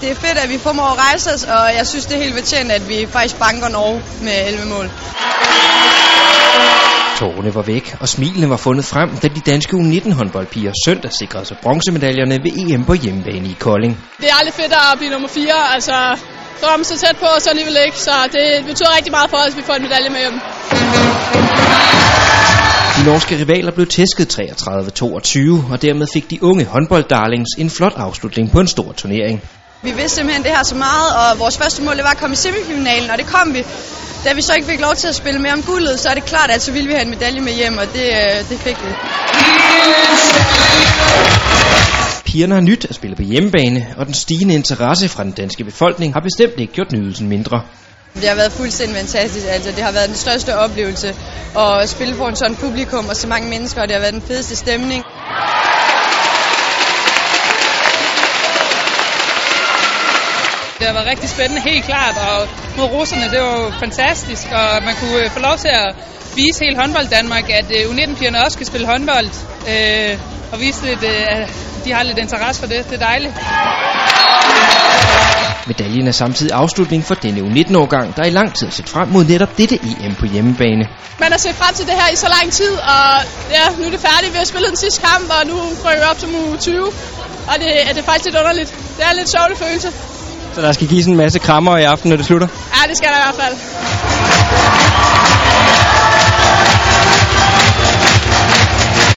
Det er fedt, at vi formår at rejse os, og jeg synes, det er helt fortjent, at vi faktisk banker Norge med 11 mål. Tårerne var væk, og smilene var fundet frem, da de danske U19 håndboldpiger søndag sikrede sig bronzemedaljerne ved EM på hjemmebane i Kolding. Det er aldrig fedt at blive nummer 4, altså drømmen så tæt på, og så alligevel ikke, så det betyder rigtig meget for os, at vi får en medalje med hjem. De norske rivaler blev tæsket 33-22, og dermed fik de unge håndbolddarlings en flot afslutning på en stor turnering. Vi vidste simpelthen det her så meget, og vores første mål det var at komme i semifinalen, og det kom vi. Da vi så ikke fik lov til at spille mere om guldet, så er det klart, at så ville vi have en medalje med hjem, og det, øh, det fik vi. Pigerne har nyt at spille på hjemmebane, og den stigende interesse fra den danske befolkning har bestemt ikke gjort nydelsen mindre. Det har været fuldstændig fantastisk. Altså, det har været den største oplevelse at spille for en sådan publikum og så mange mennesker, og det har været den fedeste stemning. Det har været rigtig spændende, helt klart, og mod russerne, det var jo fantastisk, og man kunne øh, få lov til at vise hele håndbold Danmark, at øh, U19-pigerne også kan spille håndbold, øh, og vise, lidt, at de har lidt interesse for det. Det er dejligt. Medaljen er samtidig afslutning for denne U19-årgang, der i lang tid har set frem mod netop dette EM på hjemmebane. Man har set frem til det her i så lang tid, og ja, nu er det færdigt. Vi har spillet den sidste kamp, og nu rykker vi op til uge 20. Og det, er det faktisk lidt underligt. Det er en lidt sjovt følelse. Så der skal gives en masse krammer i aften, når det slutter? Ja, det skal der i hvert fald.